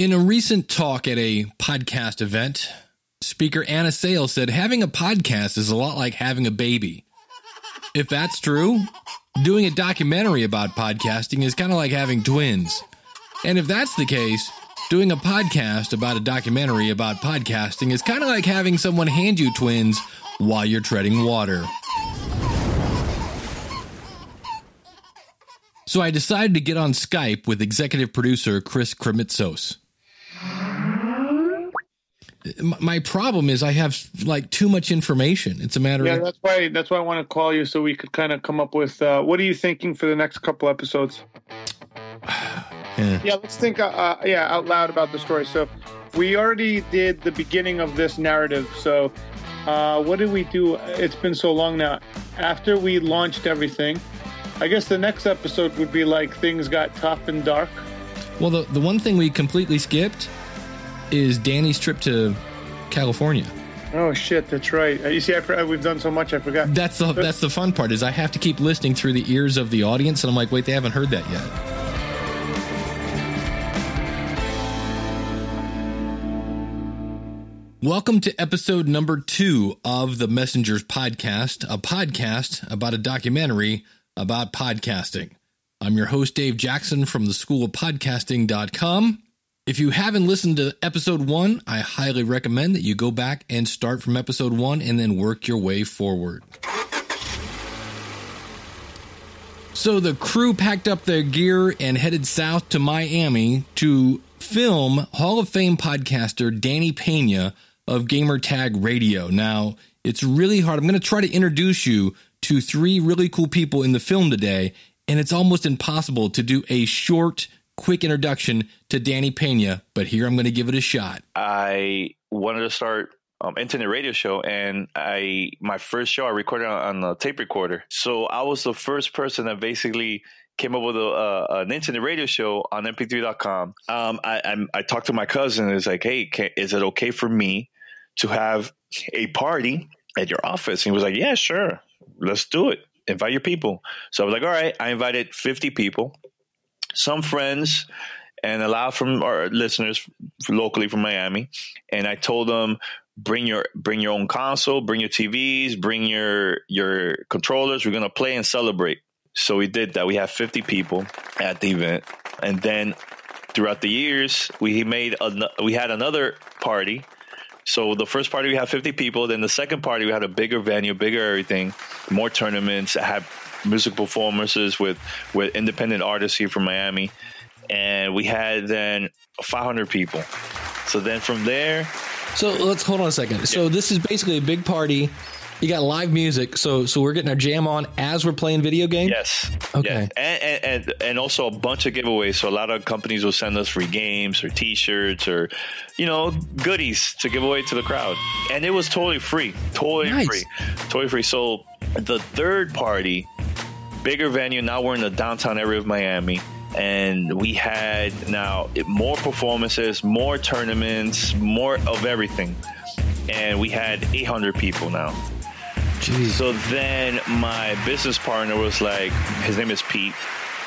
In a recent talk at a podcast event, speaker Anna Sale said having a podcast is a lot like having a baby. If that's true, doing a documentary about podcasting is kind of like having twins. And if that's the case, doing a podcast about a documentary about podcasting is kind of like having someone hand you twins while you're treading water. So I decided to get on Skype with executive producer Chris Krimitsos. My problem is I have like too much information. It's a matter Yeah, of that's why that's why I want to call you so we could kind of come up with uh, what are you thinking for the next couple episodes? Yeah. Yeah, let's think. Uh, uh, yeah, out loud about the story. So we already did the beginning of this narrative. So uh, what did we do? It's been so long now. After we launched everything, I guess the next episode would be like things got tough and dark. Well, the, the one thing we completely skipped is Danny's trip to California. Oh shit, that's right. Uh, You see, I, we've done so much, I forgot. That's the that's the fun part is I have to keep listening through the ears of the audience, and I'm like, wait, they haven't heard that yet. Welcome to episode number two of the Messengers podcast, a podcast about a documentary about podcasting. I'm your host, Dave Jackson from the School of Podcasting.com. If you haven't listened to episode one, I highly recommend that you go back and start from episode one and then work your way forward. So the crew packed up their gear and headed south to Miami to film Hall of Fame podcaster Danny Pena of Gamertag Radio. Now, it's really hard. I'm going to try to introduce you to three really cool people in the film today, and it's almost impossible to do a short, quick introduction to Danny Pena, but here I'm going to give it a shot. I wanted to start um, internet radio show, and I my first show I recorded on, on a tape recorder. So I was the first person that basically came up with a, uh, an internet radio show on mp3.com. Um, I, I'm, I talked to my cousin. And it's like, hey, can, is it okay for me to have a party at your office? And he was like, yeah, sure, let's do it. Invite your people. So I was like, all right. I invited 50 people, some friends, and a lot from our listeners locally from Miami. And I told them, bring your bring your own console, bring your TVs, bring your your controllers. We're gonna play and celebrate. So we did that. We had 50 people at the event, and then throughout the years, we made a, we had another party. So the first party we had 50 people. Then the second party we had a bigger venue, bigger everything, more tournaments. Had music performances with with independent artists here from Miami, and we had then 500 people. So then from there, So let's hold on a second. So this is basically a big party. You got live music, so so we're getting our jam on as we're playing video games. Yes. Okay. And, and and and also a bunch of giveaways. So a lot of companies will send us free games or T-shirts or you know goodies to give away to the crowd, and it was totally free, totally Nice. free, totally free. So the third party, bigger venue. Now we're in the downtown area of Miami. And we had now more performances, more tournaments, more of everything. And we had 800 people now. Jeez. So then my business partner was like, his name is Pete.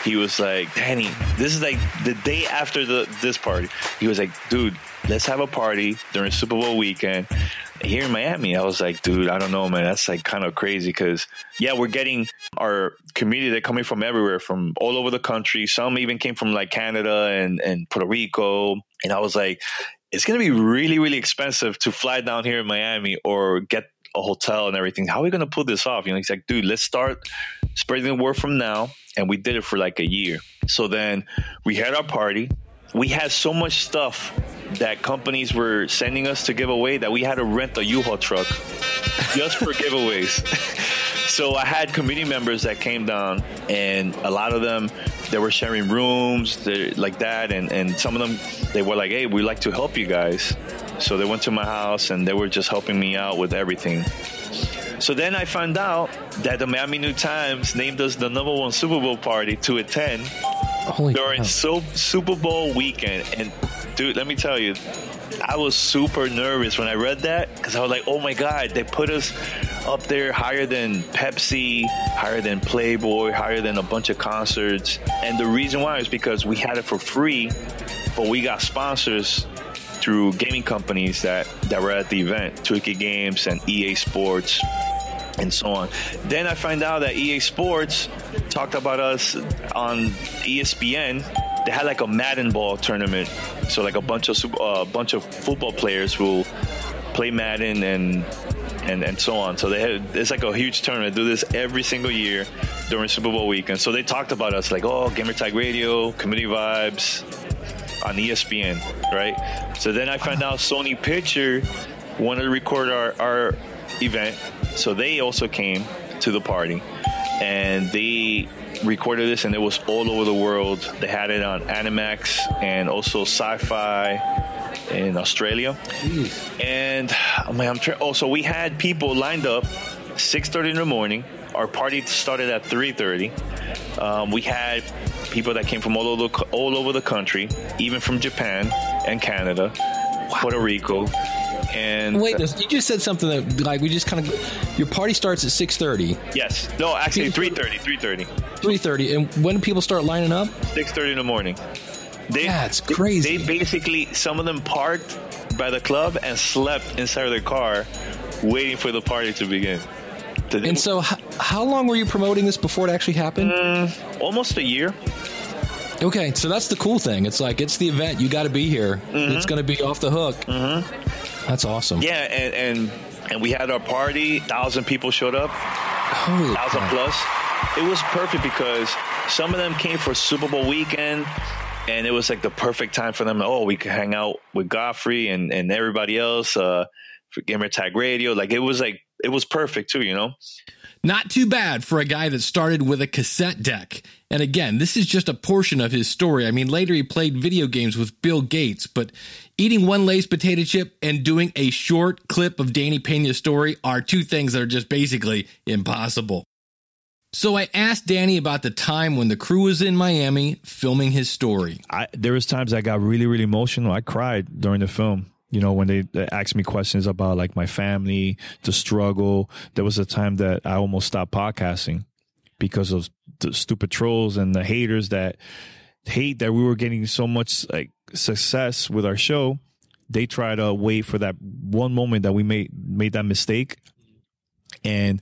He was like, Danny, this is like the day after the this party. He was like, dude, let's have a party during Super Bowl weekend here in Miami. I was like, dude, I don't know, man. That's like kind of crazy because yeah, we're getting our community. They're coming from everywhere, from all over the country. Some even came from like Canada and and Puerto Rico. And I was like, it's gonna be really really expensive to fly down here in Miami or get a hotel and everything. How are we gonna pull this off? You know, he's like, dude, let's start spreading the word from now. And we did it for like a year. So then we had our party. We had so much stuff that companies were sending us to give away that we had to rent a U-Haul truck just for giveaways. so I had committee members that came down, and a lot of them they were sharing rooms like that, and and some of them they were like, "Hey, we'd like to help you guys." So they went to my house and they were just helping me out with everything. So then I found out that the Miami New Times named us the number one Super Bowl party to attend Holy during so, Super Bowl weekend. And dude, let me tell you, I was super nervous when I read that because I was like, oh my God, they put us up there higher than Pepsi, higher than Playboy, higher than a bunch of concerts. And the reason why is because we had it for free but we got sponsors through gaming companies that, that were at the event, Twiki Games and EA Sports and so on. Then I find out that EA Sports talked about us on ESPN. They had like a Madden Bowl tournament, so like a bunch of uh, bunch of football players will play Madden and and and so on. So they had it's like a huge tournament. They do this every single year during Super Bowl weekend. So they talked about us like, oh, Gamertag Radio, Community Vibes on ESPN, right? So then I found out Sony Picture wanted to record our, our event, so they also came to the party, and they recorded this, and it was all over the world. They had it on Animax and also Sci-Fi in Australia. Jeez. And oh I'm tra- oh, so we had people lined up 6:30 in the morning. Our party started at 3:30. Um, we had people that came from all over the, all over the country, even from Japan and Canada, wow. Puerto Rico. And wait, you just said something that like we just kind of your party starts at six thirty. Yes, no, actually three thirty. Three thirty. Three thirty. And when do people start lining up? Six thirty in the morning. They, That's crazy. They basically some of them parked by the club and slept inside of their car, waiting for the party to begin. And so, how, how long were you promoting this before it actually happened? Mm, almost a year. Okay, so that's the cool thing. It's like it's the event. You got to be here. Mm-hmm. It's going to be off the hook. Mm-hmm. That's awesome. Yeah, and, and and we had our party. Thousand people showed up. Holy thousand plus. It was perfect because some of them came for Super Bowl weekend, and it was like the perfect time for them. Oh, we could hang out with Godfrey and and everybody else uh, for Gamer Tag Radio. Like it was like it was perfect too. You know. Not too bad for a guy that started with a cassette deck. And again, this is just a portion of his story. I mean, later he played video games with Bill Gates, but eating one Lay's potato chip and doing a short clip of Danny Pena's story are two things that are just basically impossible. So I asked Danny about the time when the crew was in Miami filming his story. I, there was times I got really, really emotional. I cried during the film you know, when they asked me questions about like my family, the struggle, there was a time that I almost stopped podcasting because of the stupid trolls and the haters that hate that we were getting so much like success with our show. They try to wait for that one moment that we made made that mistake, and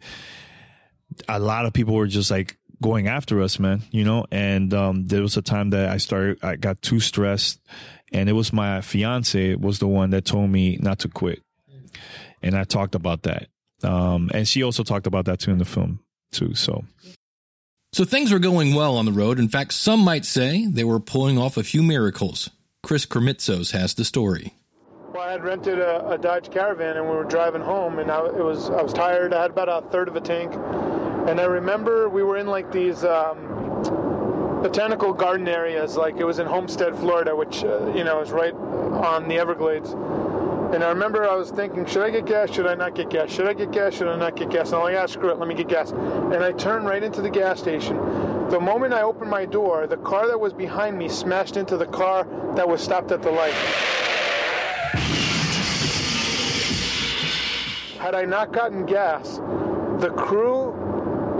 a lot of people were just like going after us, man. You know, and um, there was a time that I started, I got too stressed and it was my fiance was the one that told me not to quit and i talked about that um, and she also talked about that too in the film too so so things were going well on the road. In fact some might say they were pulling off a few miracles. Chris Krimitsos has the story. Well, I had rented a, a Dodge Caravan and we were driving home, and I, it was I was tired. I had about a third of a tank, and I remember we were in like these um, botanical garden areas, like it was in Homestead, Florida, which uh, you know is right on the Everglades. And I remember I was thinking, should I get gas? Should I not get gas? Should I get gas? Should I not get gas? And I'm like, ah, screw it, let me get gas. And I turned right into the gas station. The moment I opened my door, the car that was behind me smashed into the car that was stopped at the light. Had I not gotten gas, the crew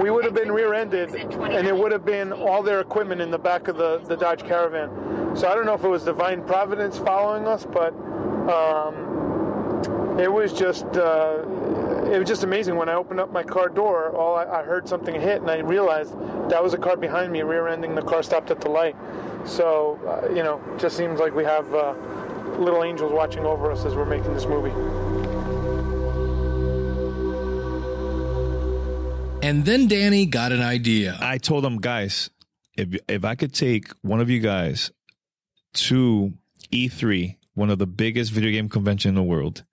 we would have been rear-ended, and it would have been all their equipment in the back of the, the Dodge Caravan. So I don't know if it was divine providence following us, but um, it was just uh, it was just amazing. When I opened up my car door, all I, I, heard something hit, and I realized that was a car behind me rear-ending the car stopped at the light. So uh, you know, just seems like we have uh, little angels watching over us as we're making this movie. And then Danny got an idea. I told him, guys, if if I could take one of you guys to E3, one of the biggest video game convention in the world.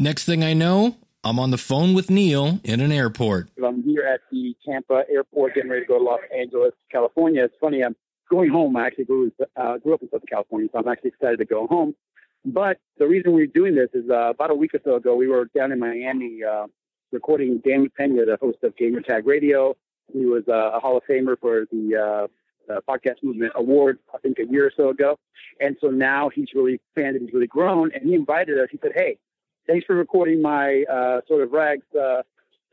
Next thing I know, I'm on the phone with Neil in an airport. I'm here at the Tampa airport getting ready to go to Los Angeles, California. It's funny, I'm going home. I actually grew, uh, grew up in Southern California, so I'm actually excited to go home. But the reason we're doing this is uh, about a week or so ago, we were down in Miami uh, recording Danny Pena, the host of Gamer Tag Radio. He was uh, a Hall of Famer for the uh, uh, Podcast Movement Award, I think, a year or so ago. And so now he's really expanded, he's really grown, and he invited us. He said, "Hey, thanks for recording my uh, sort of rags uh,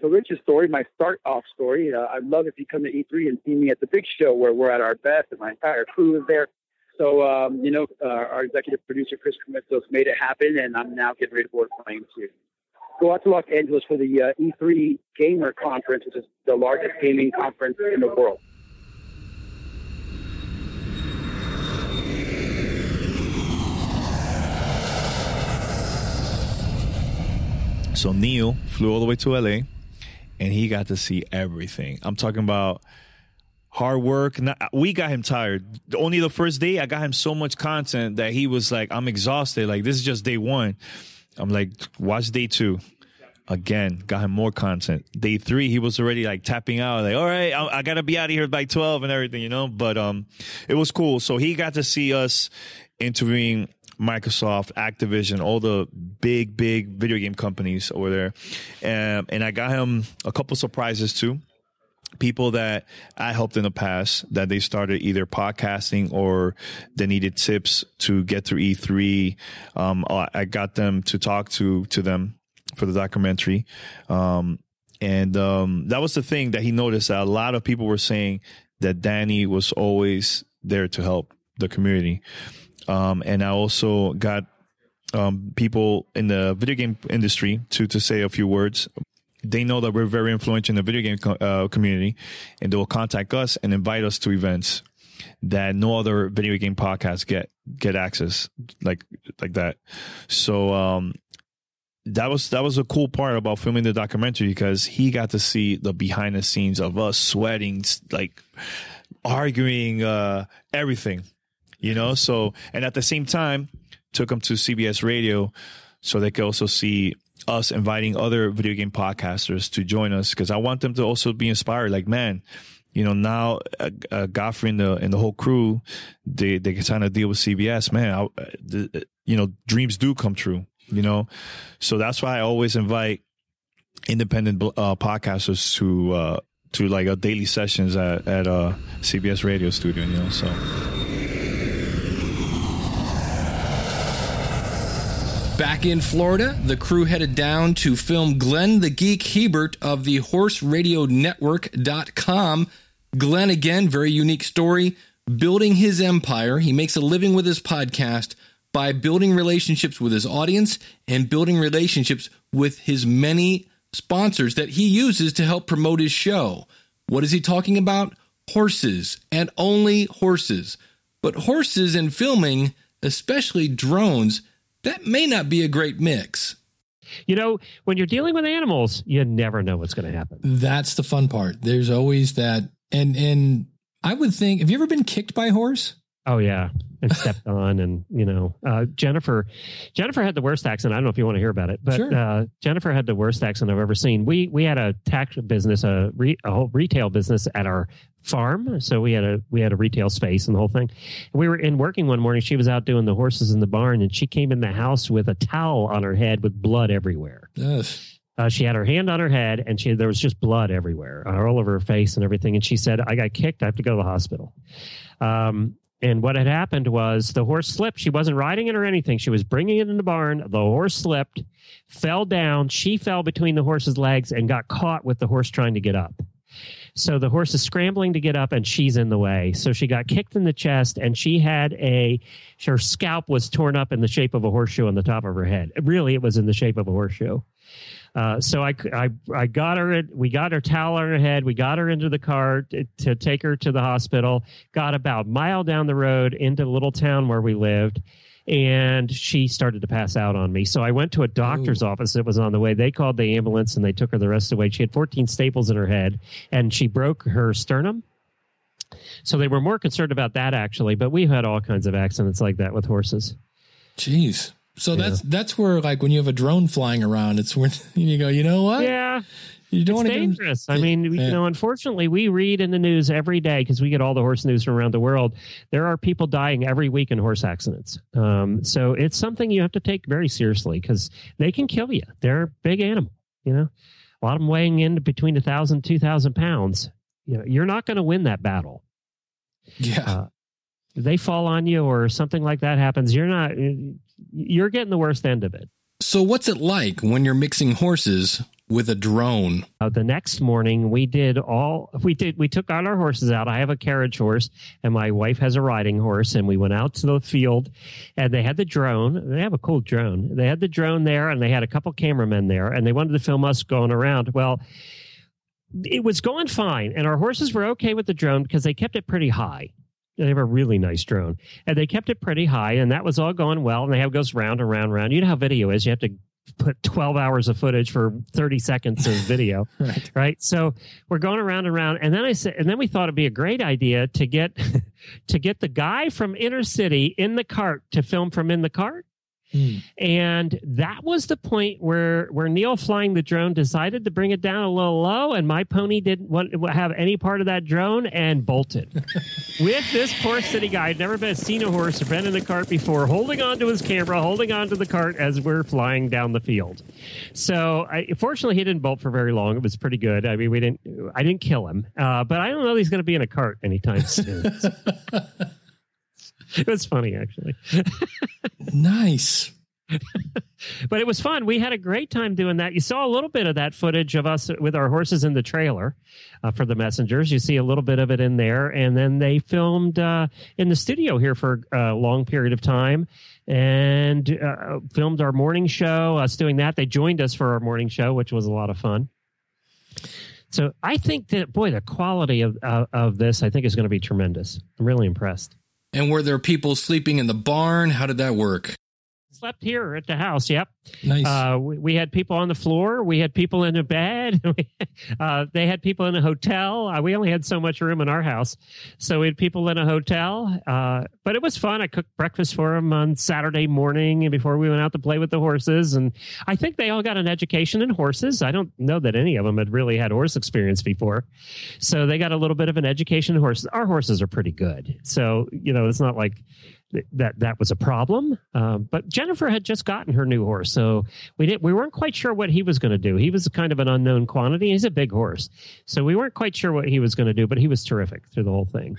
to riches story, my start off story. Uh, I'd love if you come to E3 and see me at the big show where we're at our best, and my entire crew is there." So, um, you know, uh, our executive producer, Chris Krimitsos, made it happen, and I'm now getting ready to board plane to go out to Los Angeles for the uh, E3 Gamer Conference, which is the largest gaming conference in the world. So Neil flew all the way to LA and he got to see everything. I'm talking about hard work. We got him tired. Only the first day, I got him so much content that he was like, I'm exhausted. Like, this is just day one. I'm like, watch day two. Again, got him more content. Day three, he was already like tapping out, like, all right, I, I gotta be out of here by 12 and everything, you know? But, um, it was cool. So he got to see us interviewing Microsoft, Activision, all the big, big video game companies over there. Um, and I got him a couple surprises too. People that I helped in the past that they started either podcasting or they needed tips to get through E3. Um, I got them to talk to, to them for the documentary. Um, and, um, that was the thing that he noticed that a lot of people were saying that Danny was always there to help the community. Um, and I also got um, people in the video game industry to to say a few words. They know that we're very influential in the video game co- uh, community, and they will contact us and invite us to events that no other video game podcast get get access like like that. So um, that was that was a cool part about filming the documentary because he got to see the behind the scenes of us sweating, like arguing, uh, everything you know? So and at the same time took them to cbs radio so they could also see us inviting other video game podcasters to join us because i want them to also be inspired. Like man you know now uh, uh, godfrey and the and the whole crew they they can kind of deal with cbs man I, the, you know dreams do come true you know? So that's why i always invite independent uh, podcasters to uh to like a daily sessions at at uh cbs radio studio you know? So Back in Florida, the crew headed down to film Glenn the Geek Hebert of the HorseRadioNetwork.com. Glenn, again, very unique story. Building his empire, he makes a living with his podcast by building relationships with his audience and building relationships with his many sponsors that he uses to help promote his show. What is he talking about? Horses and only horses. But horses and filming, especially drones, that may not be a great mix. You know, when you're dealing with animals, you never know what's going to happen. That's the fun part. There's always that, and and I would think, have you ever been kicked by a horse? Oh yeah, and stepped on, and you know, uh, Jennifer, Jennifer had the worst accent. I don't know if you want to hear about it, but Sure. uh, Jennifer had the worst accent I've ever seen. We we had a tax business, a, re, a whole retail business at our farm, so we had a we had a retail space and the whole thing. We were in working one morning. She was out doing the horses in the barn, and she came in the house with a towel on her head with blood everywhere. Ugh. Uh, she had her hand on her head, and she there was just blood everywhere, uh, all over her face and everything. And she said, "I got kicked. I have to go to the hospital." Um, and what had happened was the horse slipped. She wasn't riding it or anything. She was bringing it in the barn. The horse slipped, fell down. She fell between the horse's legs and got caught with the horse trying to get up. So the horse is scrambling to get up and she's in the way. So she got kicked in the chest and she had a, her scalp was torn up in the shape of a horseshoe on the top of her head. Really, it was in the shape of a horseshoe. Uh, so I, I, I got her, we got her towel on her head. We got her into the car to, to take her to the hospital, got about a mile down the road into little town where we lived. And she started to pass out on me. So I went to a doctor's office that was on the way. They called the ambulance and they took her the rest of the way. She had 14 staples in her head and she broke her sternum. So they were more concerned about that actually, but we've had all kinds of accidents like that with horses. Jeez. So that's that's where like when you have a drone flying around, it's when you go, you know what? Yeah, You don't it's dangerous. I mean, Yeah. you know, unfortunately, we read in the news every day because we get all the horse news from around the world. There are people dying every week in horse accidents. Um, so it's something you have to take very seriously because they can kill you. They're a big animal. You know, a lot of them weighing in between a thousand, two thousand pounds. You know, you're not going to win that battle. Yeah. Uh, they fall on you or something like that happens. You're not. You're getting the worst end of it. So, what's it like when you're mixing horses with a drone. Uh, the next morning, we did all we did. We took all our horses out. I have a carriage horse, and my wife has a riding horse. And we went out to the field, and they had the drone. They have a cool drone. They had the drone there, and they had a couple cameramen there, and they wanted to film us going around. Well, it was going fine, and our horses were okay with the drone because they kept it pretty high. They have a really nice drone, and they kept it pretty high, and that was all going well. And they have goes round and round and round. You know how video is; you have to put 12 hours of footage for 30 seconds of video Right. right? So we're going around and around. And then i said and then we thought it'd be a great idea to get to get the guy from inner city in the cart to film from in the cart Hmm. and that was the point where where Neil flying the drone decided to bring it down a little low, and my pony didn't want to have any part of that drone and bolted. With this poor city guy, I'd never been seen a horse or been in a cart before, holding onto his camera, holding onto the cart as we're flying down the field. So, I, fortunately, he didn't bolt for very long. It was pretty good. I mean, we didn't. I didn't kill him, uh, but I don't know that he's going to be in a cart anytime soon. It was funny, actually. Nice. but it was fun. We had a great time doing that. You saw a little bit of that footage of us with our horses in the trailer uh, for the messengers. You see a little bit of it in there, and then they filmed uh, in the studio here for a long period of time and uh, filmed our morning show. Us doing that, they joined us for our morning show, which was a lot of fun. So I think that boy, the quality of uh, of this, I think, is going to be tremendous. I'm really impressed. And were there people sleeping in the barn? How did that work? Slept here at the house. Yep. Nice. Uh, we, we had people on the floor. We had people in a bed. uh, they had people in a hotel. Uh, we only had so much room in our house, so we had people in a hotel. Uh, but it was fun. I cooked breakfast for them on Saturday morning and before we went out to play with the horses. And I think they all got an education in horses. I don't know that any of them had really had horse experience before, so they got a little bit of an education in horses. Our horses are pretty good, so you know it's not like that that was a problem. Um, but Jennifer had just gotten her new horse, so we didn't we weren't quite sure what he was going to do. He was kind of an unknown quantity. He's a big horse, so we weren't quite sure what he was going to do. But he was terrific through the whole thing.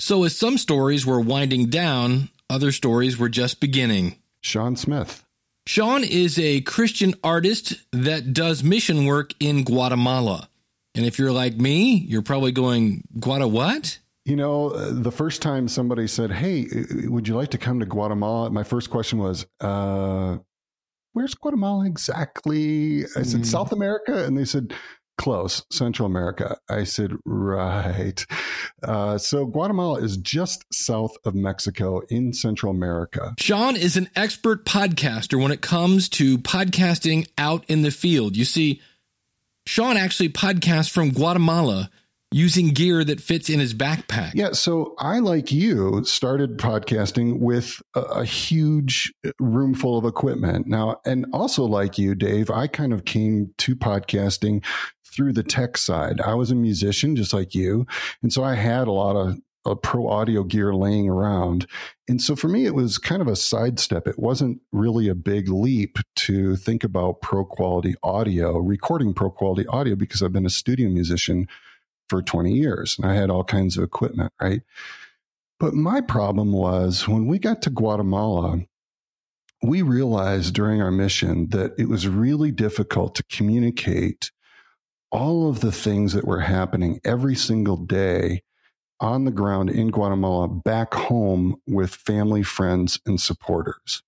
So, as some stories were winding down, other stories were just beginning. Sean Smith. Sean is a Christian artist that does mission work in Guatemala. And if you're like me, you're probably going, Guata what? You know, uh, the first time somebody said, Hey, uh, would you like to come to Guatemala? My first question was, uh, Where's Guatemala exactly? I said, Mm. South America. And they said, Close, Central America. I said, Right. Uh, so Guatemala is just south of Mexico in Central America. Sean is an expert podcaster when it comes to podcasting out in the field. You see, Sean actually podcasts from Guatemala using gear that fits in his backpack. Yeah, so I, like you, started podcasting with a, a huge room full of equipment. Now, and also like you, Dave, I kind of came to podcasting through the tech side. I was a musician just like you. And so I had a lot of, of pro audio gear laying around. And so for me, it was kind of a sidestep. It wasn't really a big leap to think about pro quality audio, recording pro quality audio, because I've been a studio musician for 20 years and I had all kinds of equipment, right? But my problem was when we got to Guatemala, we realized during our mission that it was really difficult to communicate all of the things that were happening every single day on the ground in Guatemala back home with family, friends, and supporters.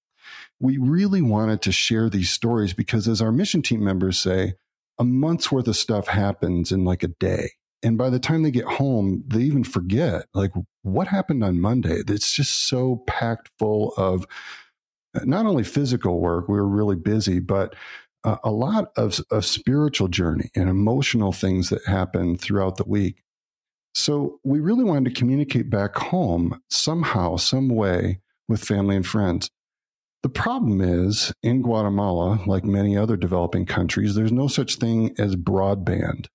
We really wanted to share these stories because, as our mission team members say, a month's worth of stuff happens in like a day. And by the time they get home, they even forget like what happened on Monday. It's just so packed full of not only physical work, we were really busy, but uh, a lot of, of spiritual journey and emotional things that happen throughout the week. So we really wanted to communicate back home somehow, some way with family and friends. The problem is in Guatemala, like many other developing countries, there's no such thing as broadband,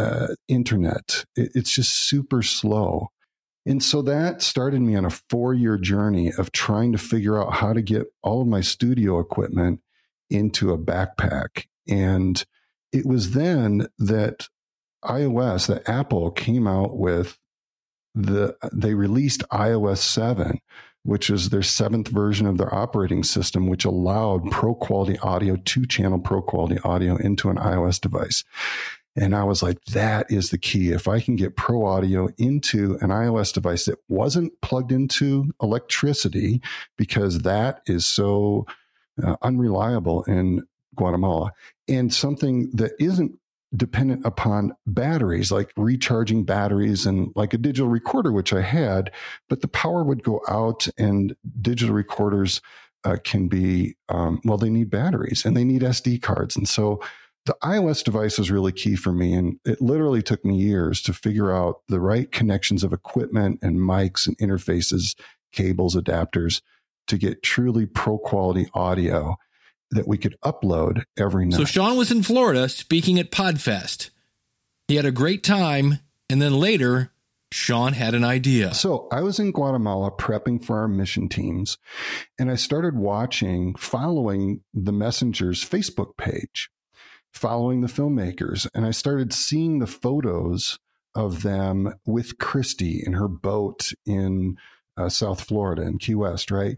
uh, internet. It, it's just super slow. And so that started me on a four year journey of trying to figure out how to get all of my studio equipment into a backpack. And it was then that iOS, that Apple came out with the, they released iOS 7, which is their seventh version of their operating system, which allowed pro quality audio, two channel pro quality audio into an iOS device. And I was like, that is the key. If I can get pro audio into an iOS device that wasn't plugged into electricity, because that is so uh, unreliable in Guatemala, and something that isn't dependent upon batteries, like recharging batteries and like a digital recorder, which I had, but the power would go out and digital recorders uh, can be, um, well, they need batteries and they need SD cards. And so the iOS device was really key for me. And it literally took me years to figure out the right connections of equipment and mics and interfaces, cables, adapters to get truly pro quality audio that we could upload every night. So Sean was in Florida speaking at Podfest. He had a great time, and then later, Sean had an idea. So I was in Guatemala prepping for our mission teams, and I started watching, following the Messenger's Facebook page, following the filmmakers, and I started seeing the photos of them with Christy in her boat in uh, South Florida in Key West, right?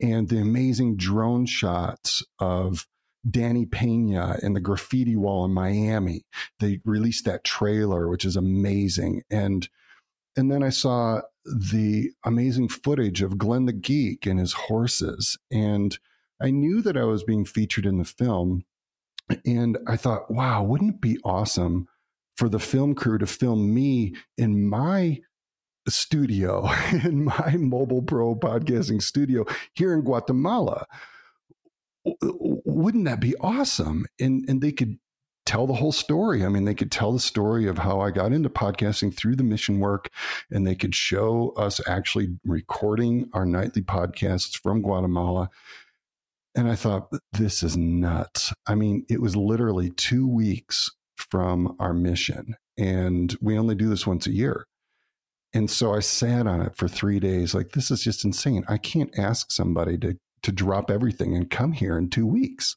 and the amazing drone shots of Danny Pena and the graffiti wall in Miami. They released that trailer, which is amazing. And and then I saw the amazing footage of Glenn the Geek and his horses. And I knew that I was being featured in the film. And I thought, wow, wouldn't it be awesome for the film crew to film me in my studio in my mobile pro podcasting studio here in Guatemala. Wouldn't that be awesome? And and they could tell the whole story. I mean, they could tell the story of how I got into podcasting through the mission work, and they could show us actually recording our nightly podcasts from Guatemala. And I thought, this is nuts. I mean, it was literally two weeks from our mission, and we only do this once a year. And so I sat on it for three days. Like, this is just insane. I can't ask somebody to, to drop everything and come here in two weeks.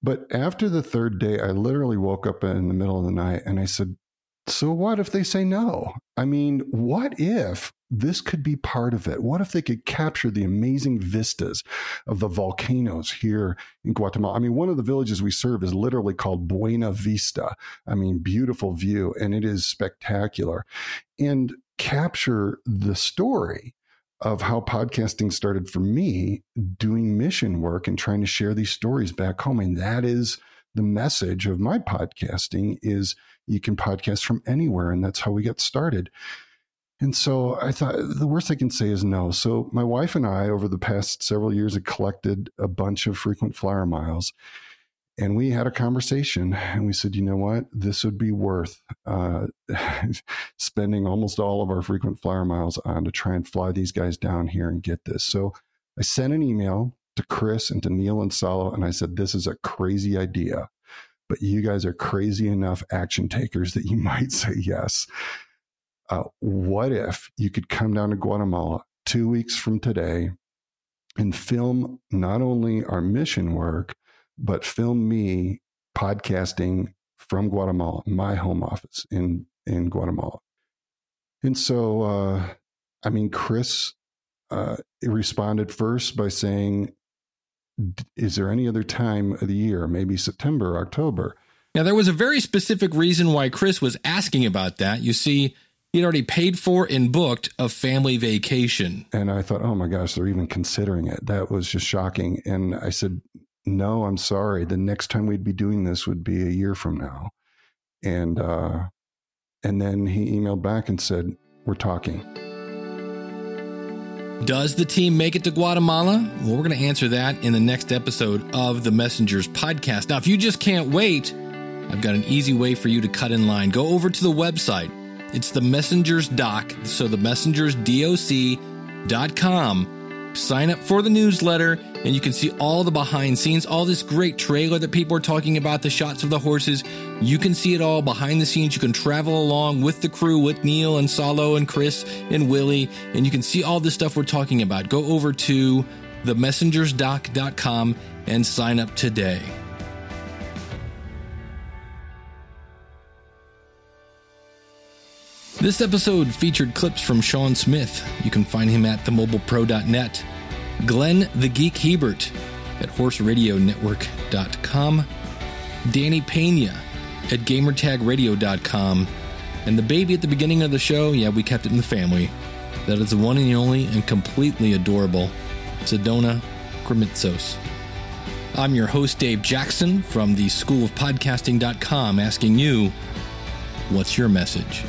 But after the third day, I literally woke up in the middle of the night and I said, So what if they say no? I mean, what if this could be part of it. What if they could capture the amazing vistas of the volcanoes here in Guatemala? I mean, one of the villages we serve is literally called Buena Vista. I mean, beautiful view, and it is spectacular. And capture the story of how podcasting started for me doing mission work and trying to share these stories back home. And that is the message of my podcasting is you can podcast from anywhere. And that's how we got started. And so I thought the worst I can say is no. So my wife and I, over the past several years, have collected a bunch of frequent flyer miles. And we had a conversation and we said, you know what? This would be worth uh, spending almost all of our frequent flyer miles on to try and fly these guys down here and get this. So I sent an email to Chris and to Neil and Salo, and I said, this is a crazy idea, but you guys are crazy enough action takers that you might say yes uh, what if you could come down to Guatemala two weeks from today and film not only our mission work, but film me podcasting from Guatemala, my home office in, in Guatemala. And so, uh, I mean, Chris uh, responded first by saying, Is there any other time of the year, maybe September, October? Now, there was a very specific reason why Chris was asking about that. You see, He'd already paid for and booked a family vacation. And I thought, oh my gosh, they're even considering it. That was just shocking. And I said, no, I'm sorry. The next time we'd be doing this would be a year from now. And, uh, and then he emailed back and said, we're talking. Does the team make it to Guatemala? Well, we're going to answer that in the next episode of the Messengers podcast. Now, if you just can't wait, I've got an easy way for you to cut in line. Go over to the website it's the Messengers Doc. So the Messengers DOC.com. Sign up for the newsletter and you can see all the behind scenes, all this great trailer that people are talking about, the shots of the horses. You can see it all behind the scenes. You can travel along with the crew, with Neil and Salo and Chris and Willie, and you can see all this stuff we're talking about. Go over to themessengersdoc.com and sign up today. This episode featured clips from Sean Smith. You can find him at themobilepro.net. Glenn the Geek Hebert at horseradionetwork.com. Danny Pena at gamertagradio.com. And the baby at the beginning of the show, yeah, we kept it in the family. That is the one and only and completely adorable Sedona Krimitsos. I'm your host, Dave Jackson from the School of Podcasting.com, asking you, what's your message?